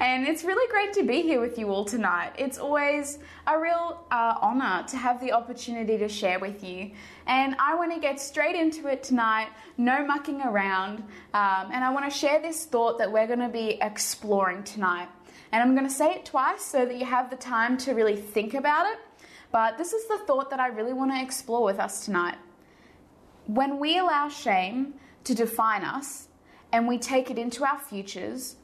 and it's really great to be here with you all tonight. It's always a real uh, honor to have the opportunity to share with you. And I want to get straight into it tonight, no mucking around. Um, and I want to share this thought that we're going to be exploring tonight. And I'm going to say it twice so that you have the time to really think about it. But this is the thought that I really want to explore with us tonight. When we allow shame to define us and we take it into our futures,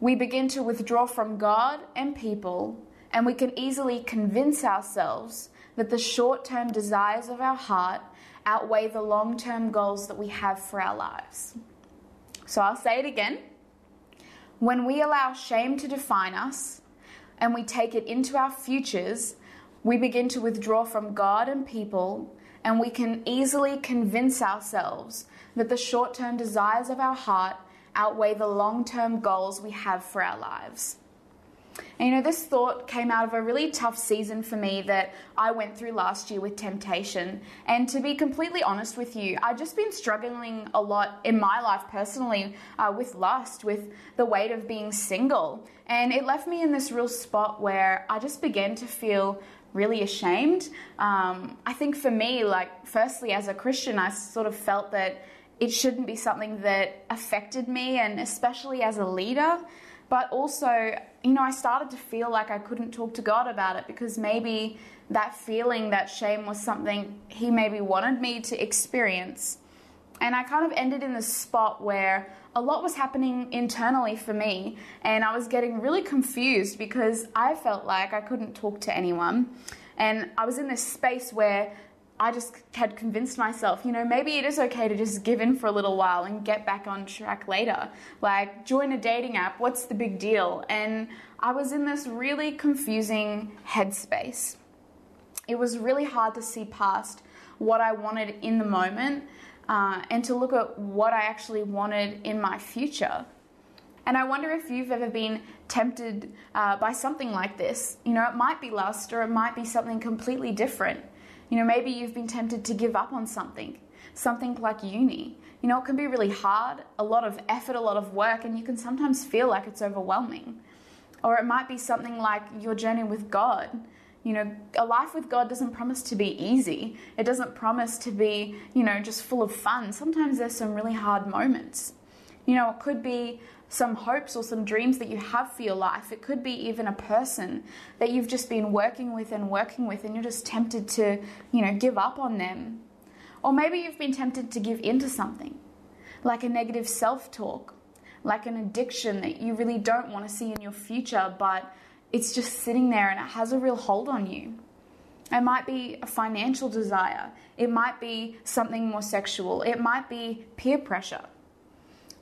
we begin to withdraw from God and people, and we can easily convince ourselves that the short term desires of our heart outweigh the long term goals that we have for our lives. So I'll say it again. When we allow shame to define us and we take it into our futures, we begin to withdraw from God and people, and we can easily convince ourselves that the short term desires of our heart outweigh the long term goals we have for our lives. And you know, this thought came out of a really tough season for me that I went through last year with temptation. And to be completely honest with you, I've just been struggling a lot in my life personally uh, with lust, with the weight of being single. And it left me in this real spot where I just began to feel really ashamed. Um, I think for me, like, firstly, as a Christian, I sort of felt that it shouldn't be something that affected me, and especially as a leader. But also, you know, I started to feel like I couldn't talk to God about it because maybe that feeling, that shame was something He maybe wanted me to experience. And I kind of ended in this spot where a lot was happening internally for me, and I was getting really confused because I felt like I couldn't talk to anyone. And I was in this space where I just had convinced myself, you know, maybe it is okay to just give in for a little while and get back on track later. Like, join a dating app, what's the big deal? And I was in this really confusing headspace. It was really hard to see past what I wanted in the moment uh, and to look at what I actually wanted in my future. And I wonder if you've ever been tempted uh, by something like this. You know, it might be lust or it might be something completely different. You know, maybe you've been tempted to give up on something, something like uni. You know, it can be really hard, a lot of effort, a lot of work, and you can sometimes feel like it's overwhelming. Or it might be something like your journey with God. You know, a life with God doesn't promise to be easy. It doesn't promise to be, you know, just full of fun. Sometimes there's some really hard moments. You know, it could be some hopes or some dreams that you have for your life. It could be even a person that you've just been working with and working with, and you're just tempted to, you know, give up on them. Or maybe you've been tempted to give into something, like a negative self talk, like an addiction that you really don't want to see in your future, but it's just sitting there and it has a real hold on you. It might be a financial desire. It might be something more sexual. It might be peer pressure.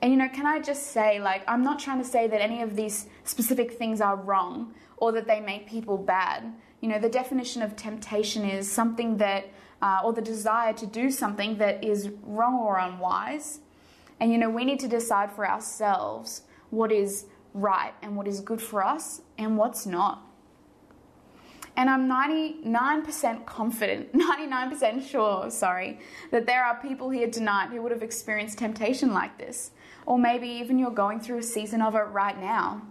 And you know, can I just say, like, I'm not trying to say that any of these specific things are wrong or that they make people bad. You know, the definition of temptation is something that, uh, or the desire to do something that is wrong or unwise. And you know, we need to decide for ourselves what is right and what is good for us and what's not. And I'm 99% confident, 99% sure, sorry, that there are people here tonight who would have experienced temptation like this or maybe even you're going through a season of it right now.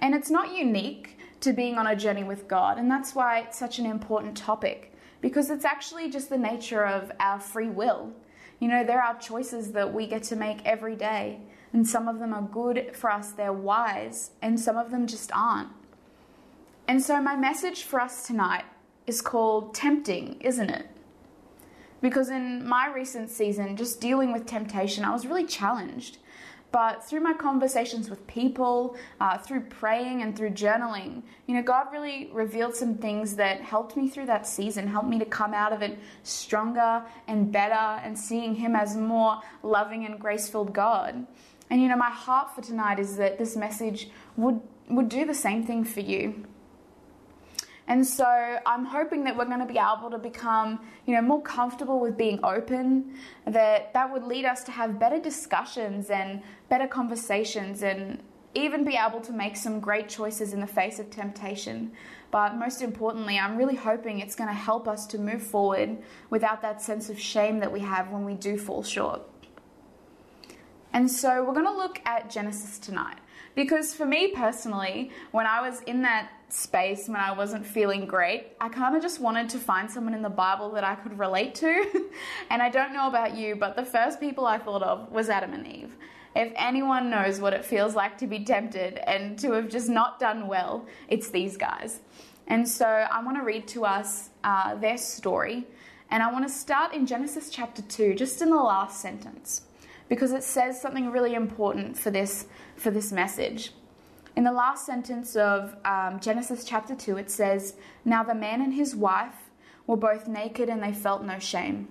And it's not unique to being on a journey with God, and that's why it's such an important topic because it's actually just the nature of our free will. You know, there are choices that we get to make every day, and some of them are good for us, they're wise, and some of them just aren't. And so, my message for us tonight is called Tempting, isn't it? Because in my recent season, just dealing with temptation, I was really challenged. But through my conversations with people, uh, through praying and through journaling, you know, God really revealed some things that helped me through that season, helped me to come out of it stronger and better and seeing Him as more loving and grace filled God. And you know, my heart for tonight is that this message would, would do the same thing for you. And so I'm hoping that we're going to be able to become, you know, more comfortable with being open, that that would lead us to have better discussions and better conversations and even be able to make some great choices in the face of temptation. But most importantly, I'm really hoping it's going to help us to move forward without that sense of shame that we have when we do fall short. And so we're going to look at Genesis tonight. Because for me personally, when I was in that space when I wasn't feeling great, I kind of just wanted to find someone in the Bible that I could relate to. and I don't know about you, but the first people I thought of was Adam and Eve. If anyone knows what it feels like to be tempted and to have just not done well, it's these guys. And so I want to read to us uh, their story. And I want to start in Genesis chapter 2, just in the last sentence, because it says something really important for this, for this message. In the last sentence of um, Genesis chapter 2, it says, Now the man and his wife were both naked and they felt no shame.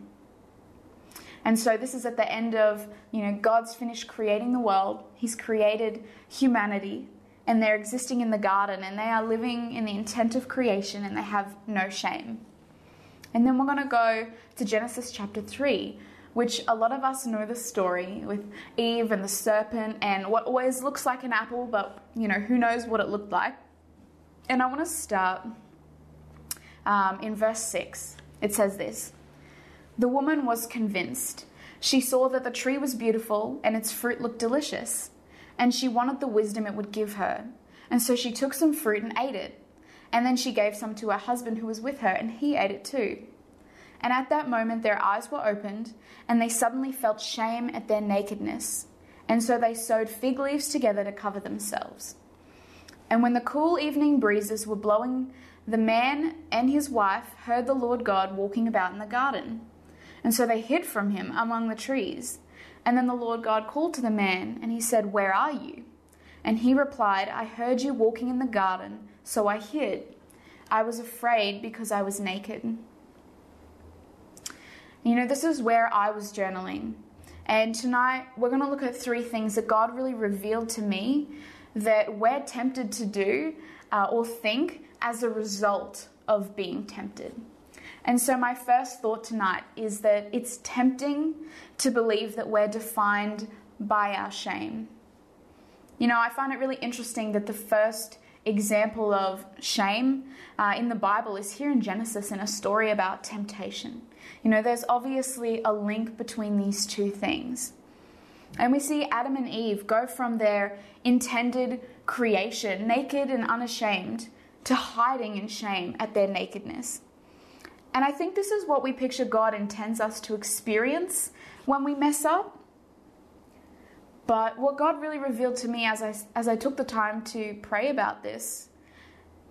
And so this is at the end of, you know, God's finished creating the world. He's created humanity and they're existing in the garden and they are living in the intent of creation and they have no shame. And then we're going to go to Genesis chapter 3, which a lot of us know the story with Eve and the serpent and what always looks like an apple, but you know, who knows what it looked like. And I want to start um, in verse 6. It says this The woman was convinced. She saw that the tree was beautiful and its fruit looked delicious, and she wanted the wisdom it would give her. And so she took some fruit and ate it. And then she gave some to her husband who was with her, and he ate it too. And at that moment their eyes were opened, and they suddenly felt shame at their nakedness. And so they sewed fig leaves together to cover themselves. And when the cool evening breezes were blowing, the man and his wife heard the Lord God walking about in the garden. And so they hid from him among the trees. And then the Lord God called to the man, and he said, Where are you? And he replied, I heard you walking in the garden, so I hid. I was afraid because I was naked. You know, this is where I was journaling. And tonight we're going to look at three things that God really revealed to me that we're tempted to do uh, or think as a result of being tempted. And so, my first thought tonight is that it's tempting to believe that we're defined by our shame. You know, I find it really interesting that the first example of shame uh, in the Bible is here in Genesis in a story about temptation. You know, there's obviously a link between these two things. And we see Adam and Eve go from their intended creation, naked and unashamed, to hiding in shame at their nakedness. And I think this is what we picture God intends us to experience when we mess up. But what God really revealed to me as I, as I took the time to pray about this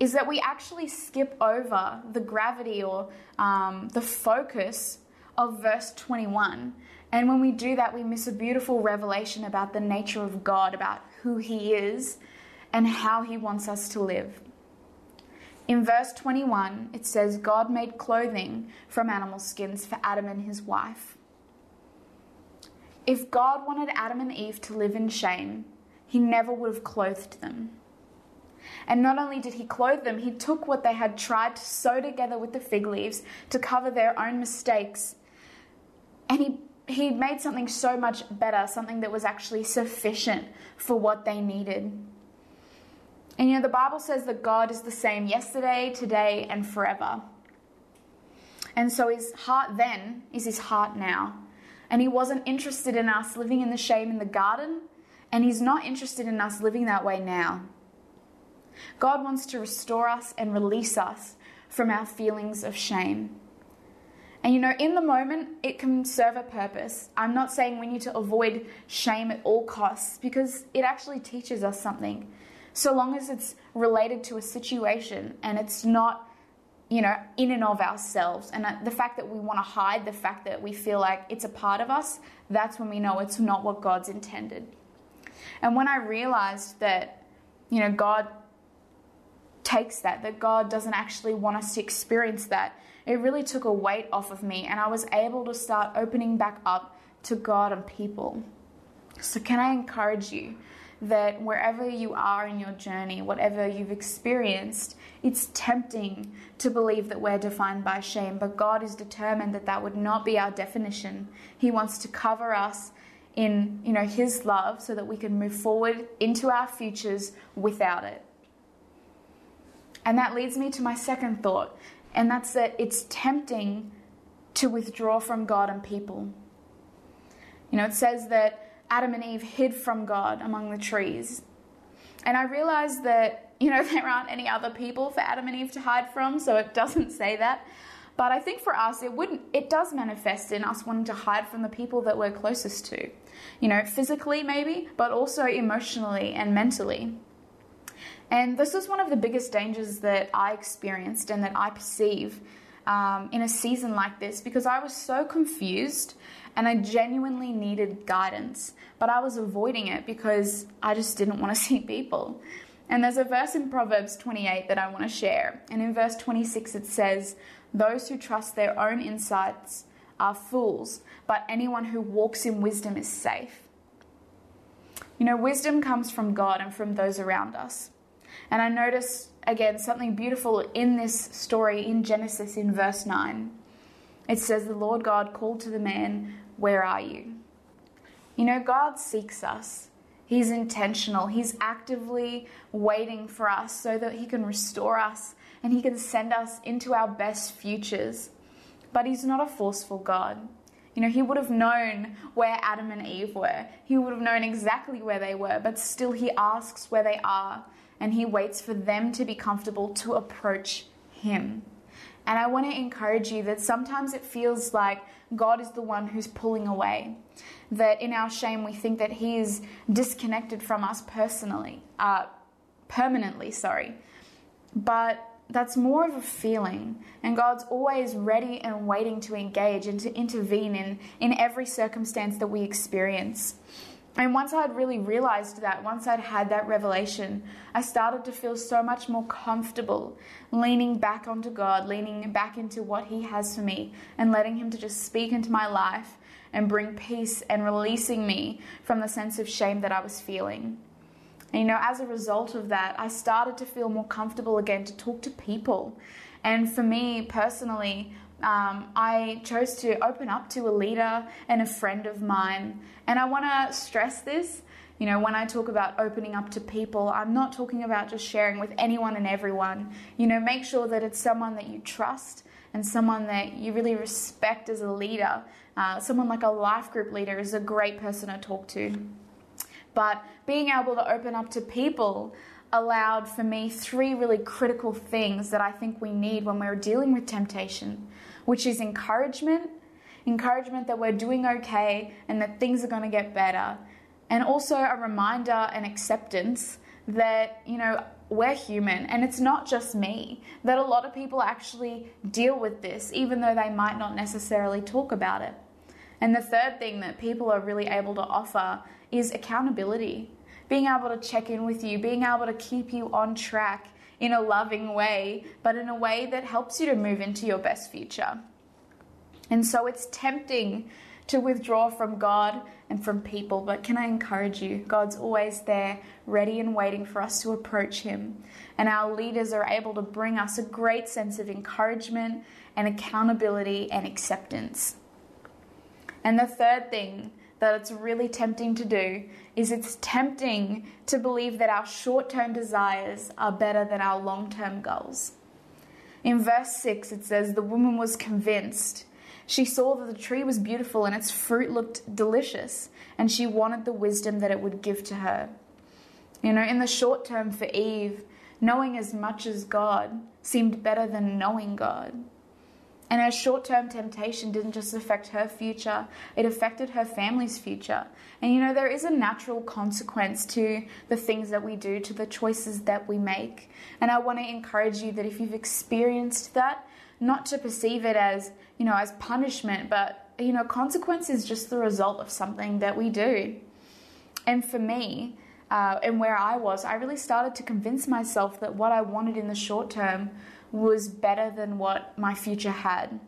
is that we actually skip over the gravity or um, the focus of verse 21. And when we do that, we miss a beautiful revelation about the nature of God, about who He is, and how He wants us to live. In verse 21, it says, God made clothing from animal skins for Adam and his wife. If God wanted Adam and Eve to live in shame, He never would have clothed them. And not only did he clothe them, he took what they had tried to sew together with the fig leaves to cover their own mistakes. And he, he made something so much better, something that was actually sufficient for what they needed. And you know, the Bible says that God is the same yesterday, today, and forever. And so his heart then is his heart now. And he wasn't interested in us living in the shame in the garden, and he's not interested in us living that way now. God wants to restore us and release us from our feelings of shame. And you know, in the moment, it can serve a purpose. I'm not saying we need to avoid shame at all costs because it actually teaches us something. So long as it's related to a situation and it's not, you know, in and of ourselves. And the fact that we want to hide, the fact that we feel like it's a part of us, that's when we know it's not what God's intended. And when I realized that, you know, God takes that, that God doesn't actually want us to experience that, it really took a weight off of me and I was able to start opening back up to God and people. So, can I encourage you that wherever you are in your journey, whatever you've experienced, it's tempting to believe that we're defined by shame, but God is determined that that would not be our definition. He wants to cover us in, you know, his love so that we can move forward into our futures without it. And that leads me to my second thought, and that's that it's tempting to withdraw from God and people. You know, it says that Adam and Eve hid from God among the trees. And I realized that, you know, there aren't any other people for Adam and Eve to hide from, so it doesn't say that. But I think for us, it wouldn't. It does manifest in us wanting to hide from the people that we're closest to, you know, physically maybe, but also emotionally and mentally. And this was one of the biggest dangers that I experienced and that I perceive um, in a season like this because I was so confused and I genuinely needed guidance, but I was avoiding it because I just didn't want to see people. And there's a verse in Proverbs 28 that I want to share. And in verse 26, it says, Those who trust their own insights are fools, but anyone who walks in wisdom is safe. You know, wisdom comes from God and from those around us. And I notice again something beautiful in this story in Genesis in verse 9. It says, The Lord God called to the man, Where are you? You know, God seeks us. He's intentional. He's actively waiting for us so that He can restore us and He can send us into our best futures. But He's not a forceful God. You know, He would have known where Adam and Eve were, He would have known exactly where they were, but still He asks where they are and He waits for them to be comfortable to approach Him. And I want to encourage you that sometimes it feels like God is the one who's pulling away. That in our shame we think that He is disconnected from us personally, uh, permanently, sorry. But that's more of a feeling, and God's always ready and waiting to engage and to intervene in, in every circumstance that we experience. And once I'd really realized that, once I'd had that revelation, I started to feel so much more comfortable leaning back onto God, leaning back into what He has for me, and letting Him to just speak into my life and bring peace and releasing me from the sense of shame that I was feeling. And you know, as a result of that, I started to feel more comfortable again to talk to people. And for me personally, um, I chose to open up to a leader and a friend of mine. And I want to stress this. You know, when I talk about opening up to people, I'm not talking about just sharing with anyone and everyone. You know, make sure that it's someone that you trust and someone that you really respect as a leader. Uh, someone like a life group leader is a great person to talk to. But being able to open up to people allowed for me three really critical things that I think we need when we're dealing with temptation which is encouragement encouragement that we're doing okay and that things are going to get better. And also a reminder and acceptance that, you know, we're human and it's not just me, that a lot of people actually deal with this, even though they might not necessarily talk about it. And the third thing that people are really able to offer is accountability. Being able to check in with you, being able to keep you on track in a loving way, but in a way that helps you to move into your best future. And so it's tempting to withdraw from God and from people, but can I encourage you? God's always there, ready and waiting for us to approach Him. And our leaders are able to bring us a great sense of encouragement and accountability and acceptance. And the third thing that it's really tempting to do is it's tempting to believe that our short term desires are better than our long term goals. In verse 6, it says, The woman was convinced. She saw that the tree was beautiful and its fruit looked delicious, and she wanted the wisdom that it would give to her. You know, in the short term for Eve, knowing as much as God seemed better than knowing God. And her short term temptation didn't just affect her future, it affected her family's future. And you know, there is a natural consequence to the things that we do, to the choices that we make. And I want to encourage you that if you've experienced that, not to perceive it as, you know, as punishment, but, you know, consequence is just the result of something that we do. And for me, uh, and where I was, I really started to convince myself that what I wanted in the short term was better than what my future had.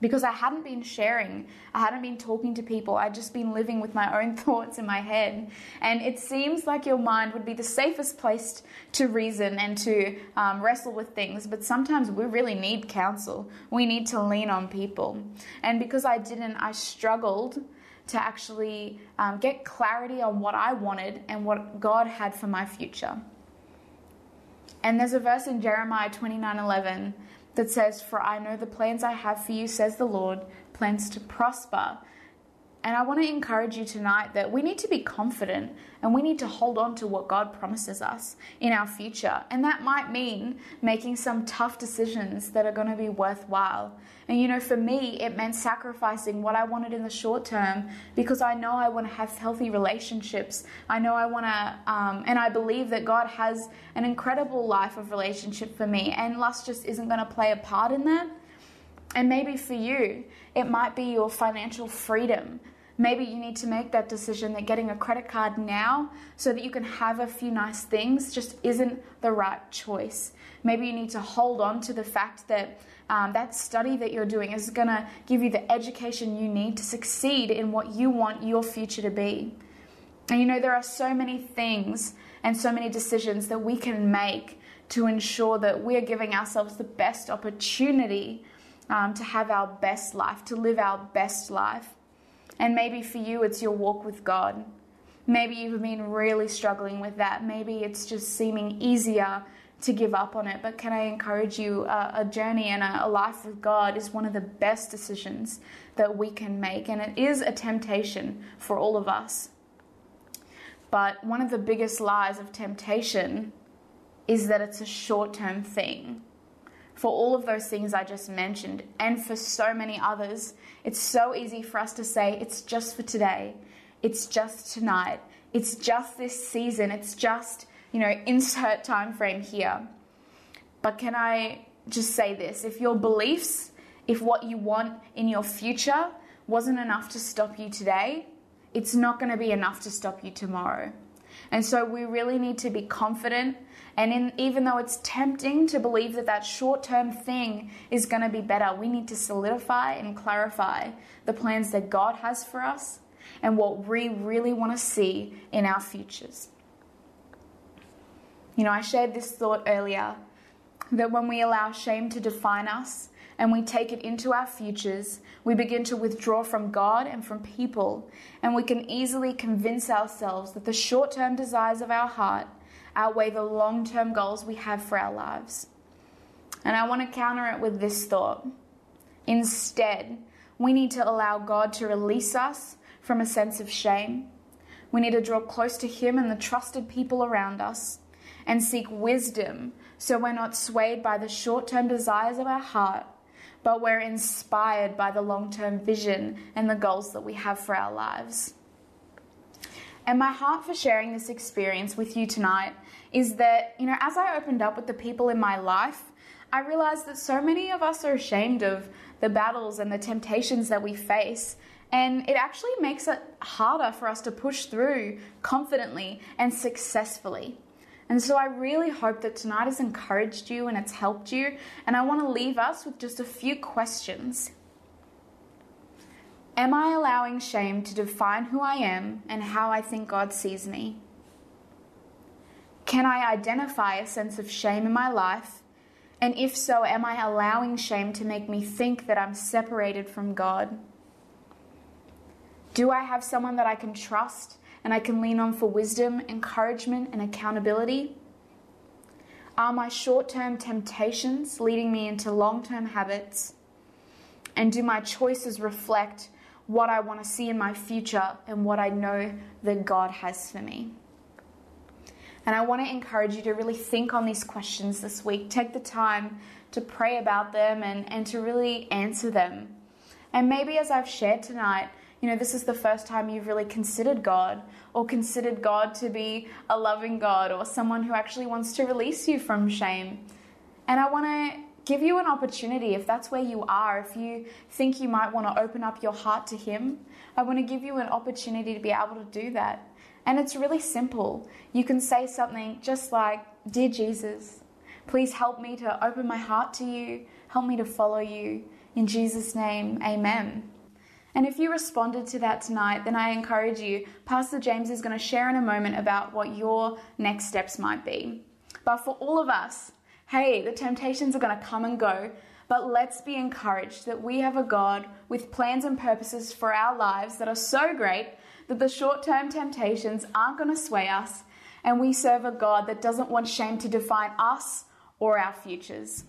Because I hadn't been sharing, I hadn't been talking to people, I'd just been living with my own thoughts in my head. And it seems like your mind would be the safest place to reason and to um, wrestle with things, but sometimes we really need counsel. We need to lean on people. And because I didn't, I struggled to actually um, get clarity on what I wanted and what God had for my future. And there's a verse in Jeremiah 29:11 that says, "For I know the plans I have for you," says the Lord, plans to prosper and I want to encourage you tonight that we need to be confident and we need to hold on to what God promises us in our future. And that might mean making some tough decisions that are going to be worthwhile. And you know, for me, it meant sacrificing what I wanted in the short term because I know I want to have healthy relationships. I know I want to, um, and I believe that God has an incredible life of relationship for me, and lust just isn't going to play a part in that. And maybe for you, it might be your financial freedom. Maybe you need to make that decision that getting a credit card now so that you can have a few nice things just isn't the right choice. Maybe you need to hold on to the fact that um, that study that you're doing is going to give you the education you need to succeed in what you want your future to be. And you know, there are so many things and so many decisions that we can make to ensure that we are giving ourselves the best opportunity um, to have our best life, to live our best life. And maybe for you, it's your walk with God. Maybe you've been really struggling with that. Maybe it's just seeming easier to give up on it. But can I encourage you? Uh, a journey and a, a life with God is one of the best decisions that we can make, and it is a temptation for all of us. But one of the biggest lies of temptation is that it's a short term thing. For all of those things I just mentioned, and for so many others, it's so easy for us to say, it's just for today, it's just tonight, it's just this season, it's just you know, insert time frame here. But can I just say this? If your beliefs, if what you want in your future wasn't enough to stop you today, it's not going to be enough to stop you tomorrow. And so we really need to be confident. And in, even though it's tempting to believe that that short term thing is going to be better, we need to solidify and clarify the plans that God has for us and what we really want to see in our futures. You know, I shared this thought earlier that when we allow shame to define us and we take it into our futures, we begin to withdraw from God and from people, and we can easily convince ourselves that the short term desires of our heart outweigh the long term goals we have for our lives. And I want to counter it with this thought. Instead, we need to allow God to release us from a sense of shame. We need to draw close to Him and the trusted people around us and seek wisdom so we're not swayed by the short term desires of our heart, but we're inspired by the long term vision and the goals that we have for our lives. And my heart for sharing this experience with you tonight is that, you know, as I opened up with the people in my life, I realized that so many of us are ashamed of the battles and the temptations that we face. And it actually makes it harder for us to push through confidently and successfully. And so I really hope that tonight has encouraged you and it's helped you. And I want to leave us with just a few questions. Am I allowing shame to define who I am and how I think God sees me? Can I identify a sense of shame in my life? And if so, am I allowing shame to make me think that I'm separated from God? Do I have someone that I can trust and I can lean on for wisdom, encouragement, and accountability? Are my short term temptations leading me into long term habits? And do my choices reflect what I want to see in my future and what I know that God has for me? And I want to encourage you to really think on these questions this week. Take the time to pray about them and, and to really answer them. And maybe as I've shared tonight, you know, this is the first time you've really considered God or considered God to be a loving God or someone who actually wants to release you from shame. And I want to give you an opportunity if that's where you are, if you think you might want to open up your heart to Him, I want to give you an opportunity to be able to do that. And it's really simple. You can say something just like, Dear Jesus, please help me to open my heart to you, help me to follow you. In Jesus' name, amen. And if you responded to that tonight, then I encourage you, Pastor James is going to share in a moment about what your next steps might be. But for all of us, hey, the temptations are going to come and go, but let's be encouraged that we have a God with plans and purposes for our lives that are so great that the short term temptations aren't going to sway us, and we serve a God that doesn't want shame to define us or our futures.